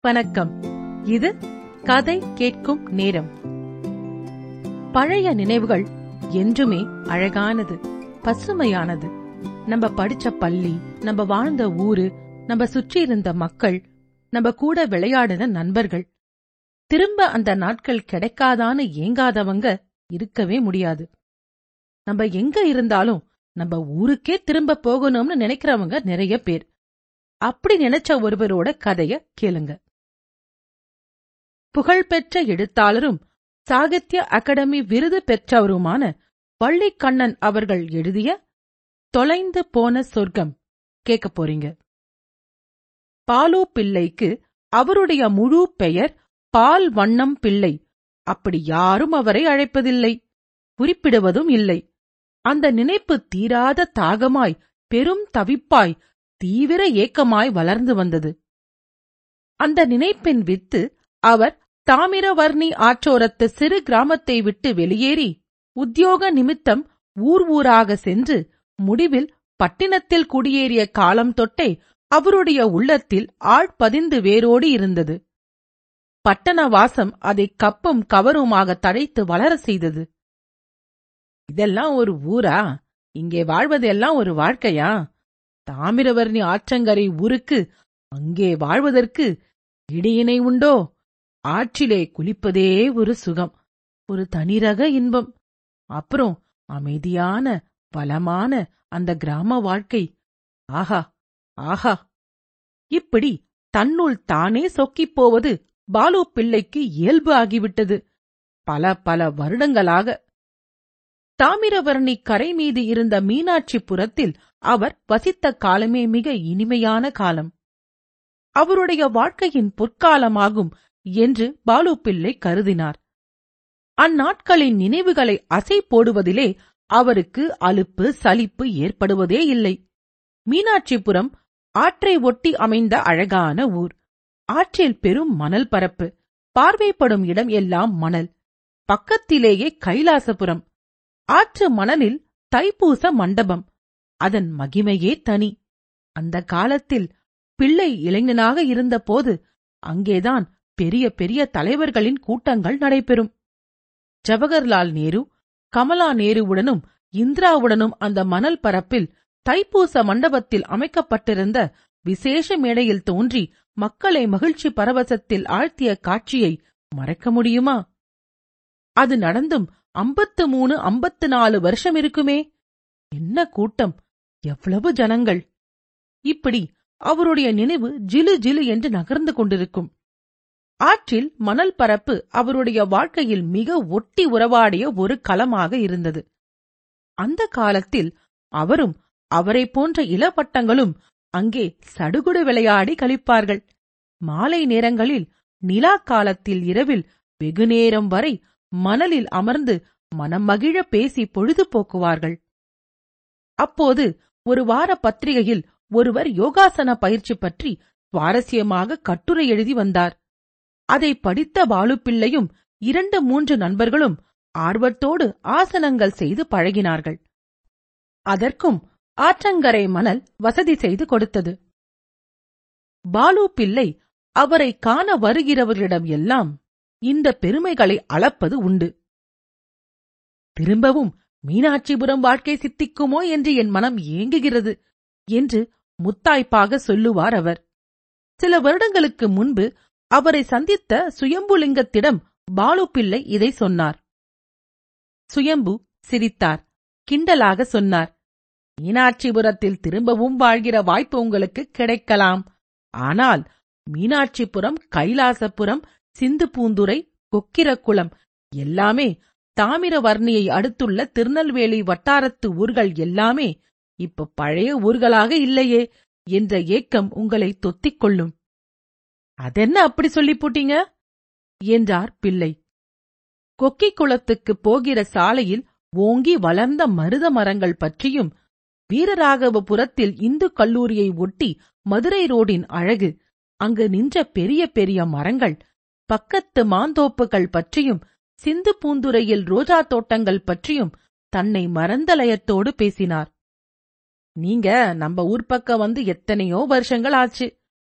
வணக்கம். இது கதை கேட்கும் நேரம். பழைய நினைவுகள் என்றுமே அழகானது பசுமையானது. நம்ம படிச்ச பள்ளி நம்ம வாழ்ந்த ஊரு நம்ம சுற்றி இருந்த மக்கள் நம்ம கூட விளையாடின நண்பர்கள். திரும்ப அந்த நாட்கள் கிடைக்காதான்னு ஏங்காதவங்க இருக்கவே முடியாது. நம்ம எங்க இருந்தாலும் நம்ம ஊருக்கே திரும்ப போகணும்னு நினைக்கிறவங்க நிறைய பேர். அப்படி நினைச்ச ஒருவரோட கதைய கேளுங்க. புகழ்பெற்ற எழுத்தாளரும் சாகித்ய அகாடமி விருது பெற்றவருமான வள்ளிக்கண்ணன் அவர்கள் எழுதிய தொலைந்து போன சொர்க்கம். கேட்க போறீங்க. பாலு பிள்ளைக்கு அவருடைய முழு பெயர் பால் வண்ணம் பிள்ளை. அப்படி யாரும் அவரை அழைப்பதில்லை. குறிப்பிடுவதும் இல்லை. அந்த நினைப்பு தீராத தாகமாய் பெரும் தவிப்பாய் தீவிர ஏக்கமாய் வளர்ந்து வந்தது. அந்த நினைப்பின் வித்து அவர் தாமிரவர்ணி ஆற்றோரத்து சிறு கிராமத்தை விட்டு வெளியேறி உத்தியோக நிமித்தம் ஊர் ஊராக சென்று முடிவில் பட்டினத்தில் குடியேறிய காலம் தொட்டே அவருடைய உள்ளத்தில் ஆழ்பதிந்து வேரோடி இருந்தது. பட்டண வாசம் அதை கப்பும் கவருமாக தழைத்து வளர செய்தது. இதெல்லாம் ஒரு ஊரா? இங்கே வாழ்வதெல்லாம் ஒரு வாழ்க்கையா? தாமிரவர்ணி ஆற்றங்கரை ஊருக்கு அங்கே வாழ்வதற்கு இடையினை உண்டோ? ஆற்றிலே குளிப்பதே ஒரு சுகம் ஒரு தனிரக இன்பம். அப்புறம் அமைதியான பலமான அந்த கிராம வாழ்க்கை. ஆஹா ஆஹா. இப்படி தன்னுள் தானே சொக்கிப் போவது பாலு பிள்ளைக்கு இயல்பு ஆகிவிட்டது. பல பல வருடங்களாக. தாமிரவர்ணி கரை மீது இருந்த மீனாட்சிபுரத்தில் அவர் வசித்த காலமே மிக இனிமையான காலம். அவருடைய வாழ்க்கையின் பொற்காலமாகும் என்று பாலு பிள்ளை கருதினார். அந்நாட்களின் நினைவுகளை அசை போடுவதிலே அவருக்கு அலுப்பு சலிப்பு ஏற்படுவதே இல்லை. மீனாட்சிபுரம் ஆற்றை ஒட்டி அமைந்த அழகான ஊர். ஆற்றில் பெரும் மணல் பரப்பு. பார்வைப்படும் இடம் எல்லாம் மணல். பக்கத்திலேயே கைலாசபுரம். ஆற்று மணலில் தைப்பூச மண்டபம். அதன் மகிமையே தனி. அந்த காலத்தில் பிள்ளை இளைஞனாக இருந்தபோது அங்கேதான் பெரிய பெரிய தலைவர்களின் கூட்டங்கள் நடைபெறும். ஜவஹர்லால் நேரு கமலா நேருவுடனும் இந்திராவுடனும் அந்த மணல் பரப்பில் தைப்பூச மண்டபத்தில் அமைக்கப்பட்டிருந்த விசேஷ மேடையில் தோன்றி மக்களை மகிழ்ச்சி பரவசத்தில் ஆழ்த்திய காட்சியை மறக்க முடியுமா? அது நடந்தும் ஐம்பத்து மூணு ஐம்பத்து நாலு வருஷம் இருக்குமே. என்ன கூட்டம்! எவ்வளவு ஜனங்கள்! இப்படி அவருடைய நினைவு ஜிலு ஜிலு என்று நகர்ந்து கொண்டிருக்கும். ஆற்றில் மணல் பரப்பு அவருடைய வாழ்க்கையில் மிக ஒட்டி உறவாடிய ஒரு களமாக இருந்தது. அந்த காலத்தில் அவரும் அவரை போன்ற இளவட்டங்களும் அங்கே சடுகுடு விளையாடி கழிப்பார்கள் மாலை நேரங்களில் நிலா காலத்தில் இரவில் வெகுநேரம் வரை மணலில் அமர்ந்து மனமகிழ பேசி பொழுது போக்குவார்கள் அப்போது ஒரு வார பத்திரிகையில் ஒருவர் யோகாசன பயிற்சி பற்றி சுவாரஸ்யமாக கட்டுரை எழுதி வந்தார். அதை படித்த பாலுப்பிள்ளையும் இரண்டு மூன்று நண்பர்களும் ஆர்வத்தோடு ஆசனங்கள் செய்து பழகினார்கள். அதற்கும் ஆற்றங்கரை மணல் வசதி செய்து கொடுத்தது. பாலு பிள்ளை அவரை காண வருகிறவர்களிடம் எல்லாம் இந்த பெருமைகளை அளப்பது உண்டு. திரும்பவும் மீனாட்சிபுரம் வாழ்க்கை சித்திக்குமோ என்று என் மனம் ஏங்குகிறது என்று முத்தாய்ப்பாக சொல்லுவார் அவர். சில வருடங்களுக்கு முன்பு அவரை சந்தித்த சுயம்புலிங்கத்திடம் பாலு பிள்ளை இதை சொன்னார். சுயம்பு சிரித்தார். கிண்டலாக சொன்னார். மீனாட்சிபுரத்தில் திரும்பவும் வாழ்கிற வாய்ப்பு உங்களுக்கு கிடைக்கலாம். ஆனால் மீனாட்சிபுரம் கைலாசபுரம் சிந்து பூந்துரை கொக்கிரக்குளம் எல்லாமே தாமிரவர்ணியை அடுத்துள்ள திருநெல்வேலி வட்டாரத்து ஊர்கள் எல்லாமே இப்ப பழைய ஊர்களாக இல்லையே என்ற ஏக்கம் உங்களை தொத்திக் கொள்ளும். அதென்ன அப்படி சொல்லி போட்டீங்க? என்றார் பிள்ளை. கொக்கி குளத்துக்கு போகிற சாலையில் ஓங்கி வளர்ந்த மருத மரங்கள் பற்றியும் வீரராகவபுரத்தில் இந்து கல்லூரியை ஒட்டி மதுரை ரோடின் அழகு அங்கு நின்ற பெரிய பெரிய மரங்கள் பக்கத்து மாந்தோப்புகள் பற்றியும் சிந்து பூந்துரையில் ரோஜா தோட்டங்கள் பற்றியும் தன்னை மறந்தலயத்தோடு பேசினார். நீங்க நம்ம ஊர் பக்கம் வந்து எத்தனையோ வருஷங்கள் ஆச்சு.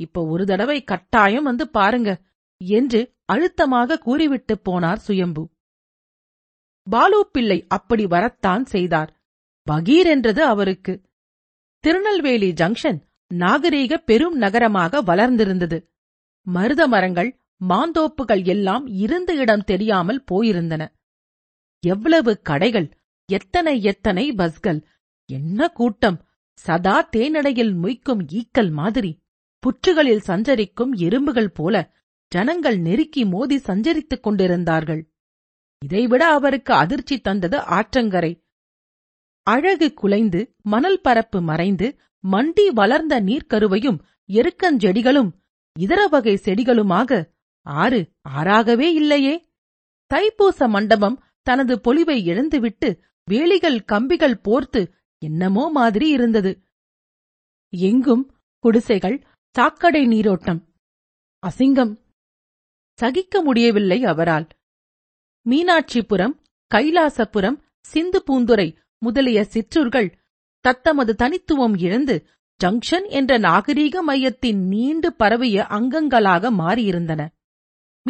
இப்ப ஒரு தடவை கட்டாயம் வந்து பாருங்க என்று அழுத்தமாக கூறிவிட்டு போனார் சுயம்பு. பாலு பிள்ளை அப்படி வரத்தான் செய்தார். பகீர் என்றது அவருக்கு. திருநெல்வேலி ஜங்ஷன் நாகரீக பெரும் நகரமாக வளர்ந்திருந்தது. மருத மரங்கள் மாந்தோப்புகள் எல்லாம் இருந்த இடம் தெரியாமல் போயிருந்தன. எவ்வளவு கடைகள் எத்தனை எத்தனை பஸ்கள் என்ன கூட்டம் சதா தேனடையில் முய்க்கும் ஈக்கல் மாதிரி. புற்றுகளில் சஞ்சரிக்கும் எறும்புகள் போல ஜனங்கள் நெருக்கி மோதி சஞ்சரித்துக் கொண்டிருந்தார்கள். இதைவிட அவருக்கு அதிர்ச்சி தந்தது ஆற்றங்கரை. அழகு குலைந்து மணல் பரப்பு மறைந்து மண்டி வளர்ந்த நீர்க்கருவையும் எருக்கஞ்செடிகளும் இதர வகை செடிகளுமாக ஆறு ஆறாகவே இல்லையே? தைப்பூச மண்டபம் தனது பொலிவை இழந்துவிட்டு வேலிகள் கம்பிகள் போர்த்து என்னமோ மாதிரி இருந்தது. எங்கும் குடிசைகள் சாக்கடை நீரோட்டம். அசிங்கம். சகிக்க முடியவில்லை அவரால். மீனாட்சிபுரம் கைலாசபுரம் சிந்து பூந்துரை முதலிய சிற்றூர்கள் தத்தமது தனித்துவம் இழந்து ஜங்ஷன் என்ற நாகரீக மையத்தின் நீண்டு பரவிய அங்கங்களாக மாறியிருந்தன.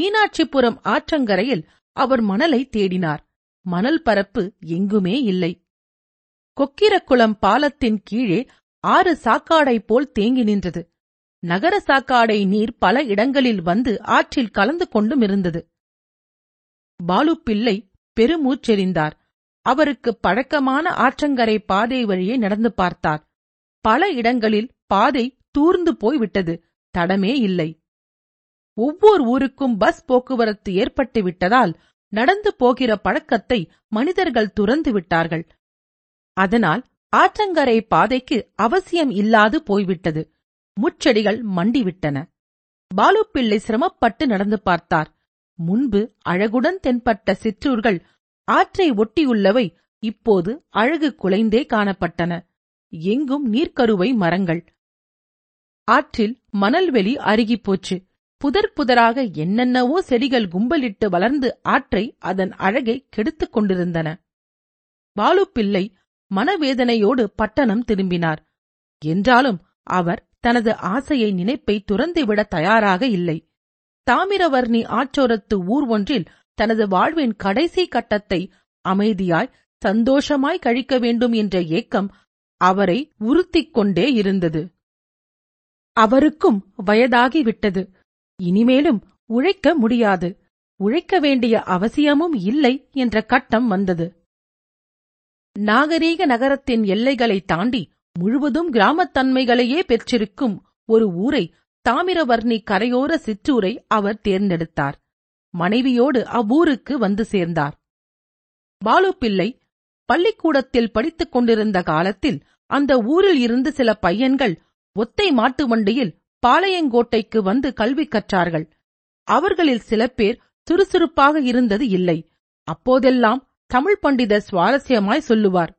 மீனாட்சிபுரம் ஆற்றங்கரையில் அவர் மணலை தேடினார். மணல் பரப்பு எங்குமே இல்லை. கொக்கிரக்குளம் பாலத்தின் கீழே ஆறு சாக்காடை போல் தேங்கி நின்றது. நகர சாக்காடை நீர் பல இடங்களில் வந்து ஆற்றில் கலந்து கொண்டும் இருந்தது. பாலு பிள்ளை பெருமூச்செறிந்தார். அவருக்கு பழக்கமான ஆற்றங்கரை பாதை வழியே நடந்து பார்த்தார். பல இடங்களில் பாதை தூர்ந்து போய்விட்டது. தடமே இல்லை. ஒவ்வொரு ஊருக்கும் பஸ் போக்குவரத்து ஏற்பட்டு விட்டதால் நடந்து போகிற பழக்கத்தை மனிதர்கள் துறந்து விட்டார்கள். அதனால் ஆற்றங்கரை பாதைக்கு அவசியம் இல்லாது போய்விட்டது. முச்செடிகள் மண்டிவிட்டன. பாலுப்பிள்ளை சிரமப்பட்டு நடந்து பார்த்தார். முன்பு அழகுடன் தென்பட்ட சிற்றூர்கள் ஆற்றை ஒட்டியுள்ளவை இப்போது அழகு குலைந்தே காணப்பட்டன. எங்கும் நீர்க்கருவை மரங்கள். ஆற்றில் மணல்வெளி அருகிப் போச்சு. புதர் புதராக என்னென்னவோ செடிகள் கும்பலிட்டு வளர்ந்து ஆற்றை அதன் அழகை கெடுத்துக் கொண்டிருந்தன. பாலுப்பிள்ளை மனவேதனையோடு பட்டணம் திரும்பினார். என்றாலும் அவர் தனது ஆசையை நினைப்பை துறந்துவிட தயாராக இல்லை. தாமிரவர்ணி ஆற்றோரத்து ஊர் ஒன்றில் தனது வாழ்வின் கடைசி கட்டத்தை அமைதியாய் சந்தோஷமாய் கழிக்க வேண்டும் என்ற ஏக்கம் அவரை உறுத்திக் கொண்டே இருந்தது. அவருக்கும் வயதாகிவிட்டது. இனிமேலும் உழைக்க முடியாது. உழைக்க வேண்டிய அவசியமும் இல்லை என்ற கட்டம் வந்தது. நாகரீக நகரத்தின் எல்லைகளை தாண்டி முழுவதும் கிராமத்தன்மைகளையே பெற்றிருக்கும் ஒரு ஊரை தாமிரவர்ணி கரையோர சிற்றூரை அவர் தேர்ந்தெடுத்தார். மனைவியோடு அவ்வூருக்கு வந்து சேர்ந்தார். பாலு பிள்ளை பள்ளிக்கூடத்தில் படித்துக் கொண்டிருந்த காலத்தில் அந்த ஊரில் இருந்து சில பையன்கள் ஒத்தை மாட்டு வண்டியில் பாளையங்கோட்டைக்கு வந்து கல்வி கற்றார்கள். அவர்களில் சில பேர் சுறுசுறுப்பாக இருந்தது இல்லை. அப்போதெல்லாம் தமிழ் பண்டிதர் சுவாரஸ்யமாய் சொல்லுவார்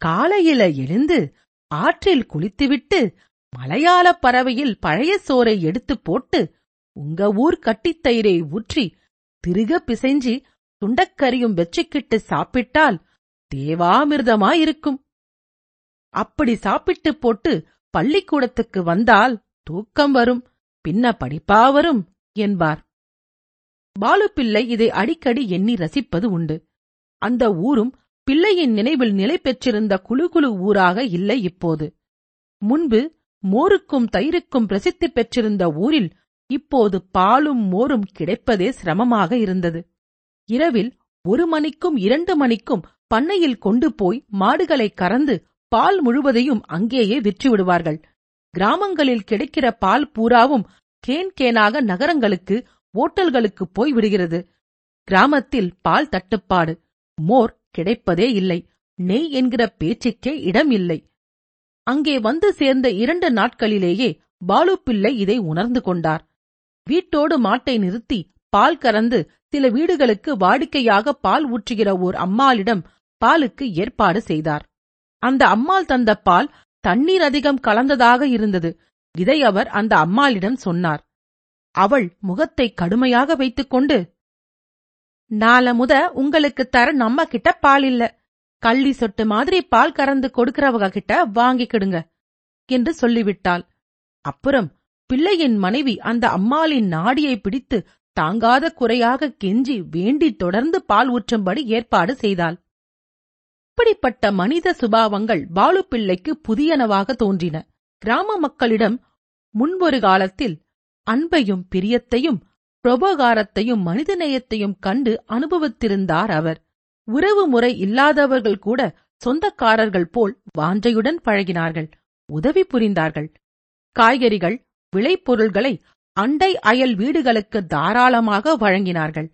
காலையில எழுந்து ஆற்றில் குளித்துவிட்டு மலையாள பறவையில் பழைய சோறை எடுத்துப் போட்டு உங்க ஊர் கட்டித்தயிரை ஊற்றி திருக பிசைஞ்சி துண்டக்கரியும் வெச்சிக்கிட்டு சாப்பிட்டால் தேவாமிர்தமாயிருக்கும். அப்படி சாப்பிட்டு போட்டு பள்ளிக்கூடத்துக்கு வந்தால் தூக்கம் வரும் பின்ன படிப்பா வரும் என்பார். பாலுப்பிள்ளை இதை அடிக்கடி எண்ணி ரசிப்பது உண்டு. அந்த ஊரும் பிள்ளையின் நினைவில் நிலை பெற்றிருந்த குழு குழு ஊராக இல்லை இப்போது. முன்பு மோருக்கும் தயிருக்கும் பிரசித்தி பெற்றிருந்த ஊரில் இப்போது பாலும் மோரும் கிடைப்பதே சிரமமாக இருந்தது. இரவில் ஒரு மணிக்கும் இரண்டு மணிக்கும் பண்ணையில் கொண்டு போய் மாடுகளை கறந்து பால் முழுவதையும் அங்கேயே விற்று விடுவார்கள் கிராமங்களில் கிடைக்கிற பால் பூராவும் கேன் கேனாக நகரங்களுக்கு ஓட்டல்களுக்கு போய் விடுகிறது கிராமத்தில் பால் தட்டுப்பாடு. மோர் கிடைப்பதே இல்லை. நெய் என்கிற பேச்சுக்கே இடம் இல்லை அங்கே வந்து சேர்ந்த இரண்டு நாட்களிலேயே பாலுப்பிள்ளை இதை உணர்ந்து கொண்டார். வீட்டோடு மாட்டை நிறுத்தி பால் கறந்து சில வீடுகளுக்கு வாடிக்கையாக பால் ஊற்றுகிற ஓர் அம்மாளிடம் பாலுக்கு ஏற்பாடு செய்தார். அந்த அம்மாள் தந்த பால் தண்ணீர் அதிகம் கலந்ததாக இருந்தது. இதை அவர் அந்த அம்மாளிடம் சொன்னார். அவள் முகத்தை கடுமையாக வைத்துக்கொண்டு நாள முத உங்களுக்கு தர நம்ம கிட்ட பால் இல்ல கள்ளி சொட்டு மாதிரி பால் கறந்து கொடுக்கறவங்க கிட்ட வாங்கிக்கிடுங்க என்று சொல்லிவிட்டாள். அப்புறம் பிள்ளையின் மனைவி அந்த அம்மாளின் நாடியை பிடித்து தாங்காத குறையாக கெஞ்சி வேண்டி தொடர்ந்து பால் ஊற்றும்படி ஏற்பாடு செய்தாள். இப்படிப்பட்ட மனித சுபாவங்கள் பாலு பிள்ளைக்கு புதியனவாக தோன்றின. கிராம மக்களிடம் முன்பொரு காலத்தில் அன்பையும் பிரியத்தையும் பிரபோகாரத்தையும் மனிதநேயத்தையும் கண்டு அனுபவித்திருந்தார் அவர். உறவு முறை இல்லாதவர்கள் கூட சொந்தக்காரர்கள் போல் வாஞ்சையுடன் பழகினார்கள். உதவி புரிந்தார்கள். காய்கறிகள் விளைபொருள்களை அண்டை அயல் வீடுகளுக்கு தாராளமாக வழங்கினார்கள்.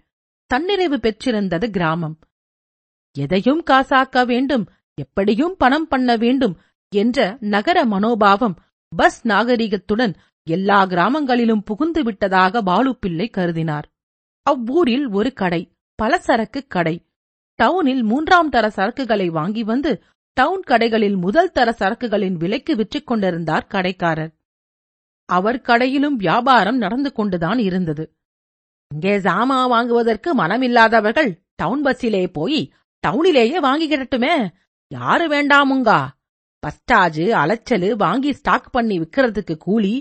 தன்னிறைவு பெற்றிருந்தது கிராமம். எதையும் காசாக்க வேண்டும் எப்படியும் பணம் பண்ண வேண்டும் என்ற நகர மனோபாவம் பஸ் நாகரிகத்துடன் எல்லா கிராமங்களிலும் புகுந்து விட்டதாக பாலுப்பிள்ளை கருதினார். அவ்வூரில் ஒரு கடை பலசரக்கு கடை. டவுனில் மூன்றாம் தர சரக்குகளை வாங்கி வந்து டவுன் கடைகளில் முதல் தர சரக்குகளின் விலைக்கு விற்றுக் கொண்டிருந்தார் கடைக்காரர். அவர் கடையிலும் வியாபாரம் நடந்து கொண்டுதான் இருந்தது. இங்கே சாமா வாங்குவதற்கு மனமில்லாதவர்கள் டவுன் பஸ்ஸிலே போய் டவுனிலேயே வாங்கிக்கிடட்டுமே? யாரு வேண்டாமுங்கா? பஸ்டாஜு அலைச்சலு வாங்கி ஸ்டாக் பண்ணி விக்கிறதுக்கு கூலி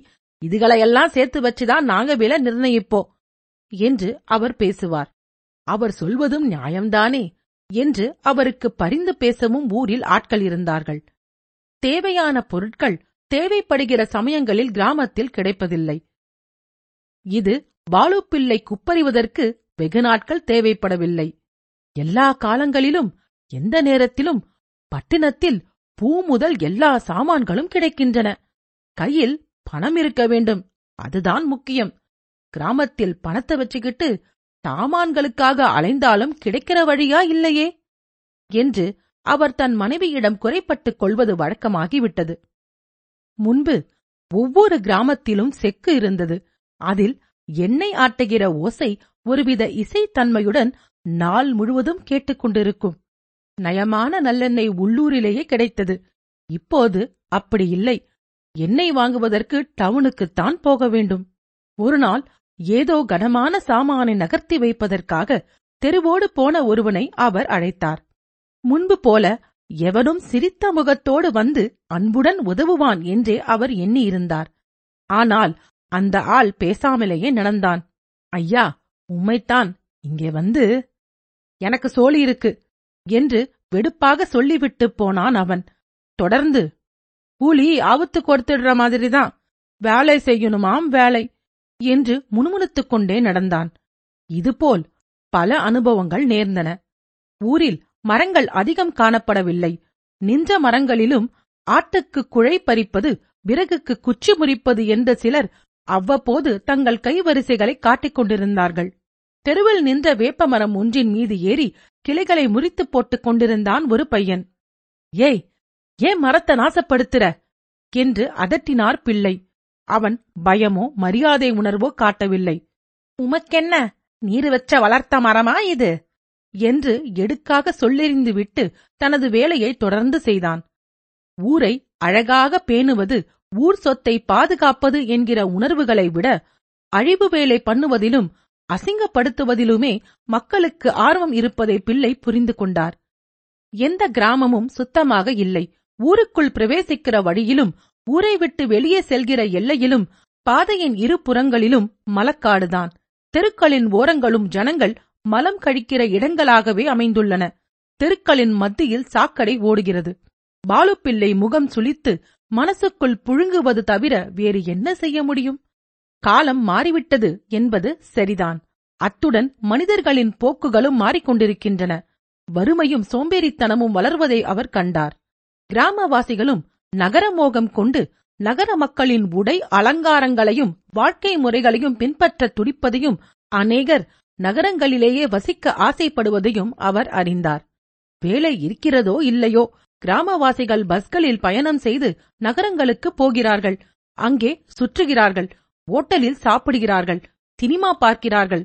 இதுகளையெல்லாம் சேர்த்து வச்சுதான் நாங்க விலை நிர்ணயிப்போம் என்று அவர் பேசுவார். அவர் சொல்வதும் நியாயம்தானே என்று அவருக்கு பரிந்து பேசவும் ஊரில் ஆட்கள் இருந்தார்கள். தேவையான பொருட்கள் தேவைப்படுகிற சமயங்களில் கிராமத்தில் கிடைப்பதில்லை. இது பாலுப்பிள்ளை குப்பறிவதற்கு வெகு நாட்கள் தேவைப்படவில்லை. எல்லா காலங்களிலும் எந்த நேரத்திலும் பட்டினத்தில் பூ முதல் எல்லா சாமான்களும் கிடைக்கின்றன. கையில் பணம் இருக்க வேண்டும். அதுதான் முக்கியம். கிராமத்தில் பணத்தை வச்சுக்கிட்டு சாமான்களுக்காக அலைந்தாலும் கிடைக்கிற வழியா இல்லையே? என்று அவர் தன் மனைவியிடம் குறைப்பட்டுக் கொள்வது வழக்கமாகிவிட்டது. முன்பு ஒவ்வொரு கிராமத்திலும் செக்கு இருந்தது. அதில் எண்ணெய் ஆட்டுகிற ஓசை ஒருவித இசைத்தன்மையுடன் நாள் முழுவதும் கேட்டுக்கொண்டிருக்கும் நயமான நல்லெண்ணெய் உள்ளூரிலேயே கிடைத்தது. இப்போது அப்படி இல்லை. எண்ணெய் வாங்குவதற்கு டவுனுக்குத்தான் போக வேண்டும். ஒருநாள் ஏதோ கனமான சாமானை நகர்த்தி வைப்பதற்காக தெருவோடு போன ஒருவனை அவர் அழைத்தார். முன்பு போல எவனும் சிரித்த முகத்தோடு வந்து அன்புடன் உதவுவான் என்றே அவர் எண்ணியிருந்தார். ஆனால் அந்த ஆள் பேசாமலேயே நடந்தான். ஐயா உம்மைத்தான் இங்கே வந்து எனக்கு சோழி இருக்கு என்று வெடுப்பாக சொல்லிவிட்டு போனான் அவன். தொடர்ந்து கூலி ஆபத்து கொடுத்துடுற மாதிரிதான். வேலை செய்யணுமாம் வேலை என்று முணுமுணுத்துக் கொண்டே நடந்தான். இதுபோல் பல அனுபவங்கள் நேர்ந்தன. ஊரில் மரங்கள் அதிகம் காணப்படவில்லை. நின்ற மரங்களிலும் ஆட்டுக்கு குழை பறிப்பது விறகுக்கு குச்சி முறிப்பது என்ற சிலர் அவ்வப்போது தங்கள் கைவரிசைகளை காட்டிக் கொண்டிருந்தார்கள். தெருவில் நின்ற வேப்பமரம் ஒன்றின் மீது ஏறி கிளைகளை முறித்துப் போட்டுக் கொண்டிருந்தான் ஒரு பையன். ஏய் ஏன் மரத்தை நாசப்படுத்துற? என்று அதட்டினார் பிள்ளை. அவன் பயமோ மரியாதை உணர்வோ காட்டவில்லை. உமக்கென்ன? நீர் வச்ச வளர்த்த மரமா இது? என்று எடுக்காக சொல்லெறிந்துவிட்டு தனது வேலையை தொடர்ந்து செய்தான். ஊரை அழகாக பேணுவது ஊர் சொத்தை பாதுகாப்பது என்கிற உணர்வுகளை விட அழிவு வேலை பண்ணுவதிலும் அசிங்கப்படுத்துவதிலுமே மக்களுக்கு ஆர்வம் இருப்பதை பிள்ளை புரிந்து கொண்டார். எந்த கிராமமும் சுத்தமாக இல்லை. ஊருக்குள் பிரவேசிக்கிற வழியிலும் ஊரை விட்டு வெளியே செல்கிற எல்லையிலும் பாதையின் இரு புறங்களிலும் மலக்காடுதான். தெருக்களின் ஓரங்களும் ஜனங்கள் மலம் கழிக்கிற இடங்களாகவே அமைந்துள்ளன. தெருக்களின் மத்தியில் சாக்கடை ஓடுகிறது. பாலுப்பிள்ளை முகம் சுளித்து மனசுக்குள் புழுங்குவது தவிர வேறு என்ன செய்ய முடியும்? காலம் மாறிவிட்டது என்பது சரிதான். அத்துடன் மனிதர்களின் போக்குகளும் மாறிக்கொண்டிருக்கின்றன. வறுமையும் சோம்பேறித்தனமும் வளர்வதை அவர் கண்டார். கிராமவாசிகளும் நகரமோகம் கொண்டு நகர மக்களின் உடை அலங்காரங்களையும் வாழ்க்கை முறைகளையும் பின்பற்ற துடிப்பதையும் அநேகர் நகரங்களிலேயே வசிக்க ஆசைப்படுவதையும் அவர் அறிந்தார். வேலை இருக்கிறதோ இல்லையோ கிராமவாசிகள் பஸ்களில் பயணம் செய்து நகரங்களுக்கு போகிறார்கள். அங்கே சுற்றுகிறார்கள். ஓட்டலில் சாப்பிடுகிறார்கள். சினிமா பார்க்கிறார்கள்.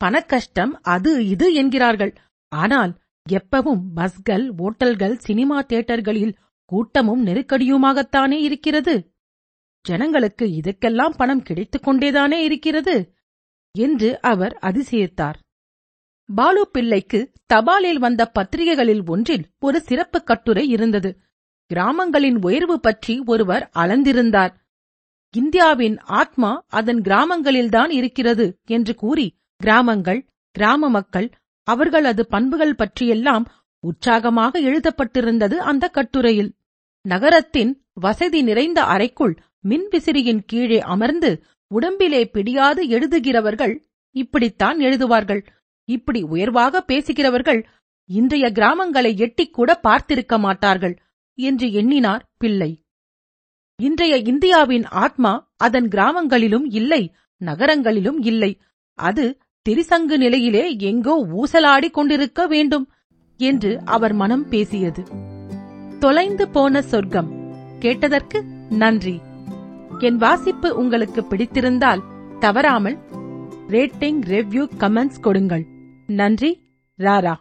பணக்கஷ்டம் அது இது என்கிறார்கள். ஆனால் எப்பவும் பஸ்கள் ஓட்டல்கள் சினிமா தியேட்டர்களில் கூட்டமும் நெருக்கடியுமாகத்தானே இருக்கிறது? ஜனங்களுக்கு இதுக்கெல்லாம் பணம் கிடைத்துக் கொண்டேதானே இருக்கிறது? என்று அவர் அதிசயித்தார். பாலு பிள்ளைக்கு தபாலில் வந்த பத்திரிகைகளில் ஒன்றில் ஒரு சிறப்பு கட்டுரை இருந்தது. கிராமங்களின் உயர்வு பற்றி ஒருவர் அளந்திருந்தார். இந்தியாவின் ஆத்மா அதன் கிராமங்களில்தான் இருக்கிறது என்று கூறி கிராமங்கள் கிராம மக்கள் அவர்களது பண்புகள் பற்றியெல்லாம் உற்சாகமாக எழுதப்பட்டிருந்தது அந்த கட்டுரையில். நகரத்தின் வசதி நிறைந்த அறைக்குள் மின்விசிறியின் கீழே அமர்ந்து உடம்பிலே பிடியாது எழுதுகிறவர்கள் இப்படித்தான் எழுதுவார்கள். இப்படி உயர்வாக பேசுகிறவர்கள் இன்றைய கிராமங்களை எட்டிக்கூட பார்த்திருக்க மாட்டார்கள் என்று எண்ணினார் பிள்ளை. இன்றைய இந்தியாவின் ஆத்மா அதன் கிராமங்களிலும் இல்லை நகரங்களிலும் இல்லை. அது திரிசங்கு நிலையிலே எங்கோ ஊசலாடிக் கொண்டிருக்க வேண்டும் என்று அவர் மனம் பேசியது. தொலைந்து போன சொர்க்கம். கேட்டதற்கு நன்றி. என் வாசிப்பு உங்களுக்கு பிடித்திருந்தால் தவறாமல் ரேட்டிங் ரெவ்யூ கமெண்ட்ஸ் கொடுங்கள். நன்றி ராரா.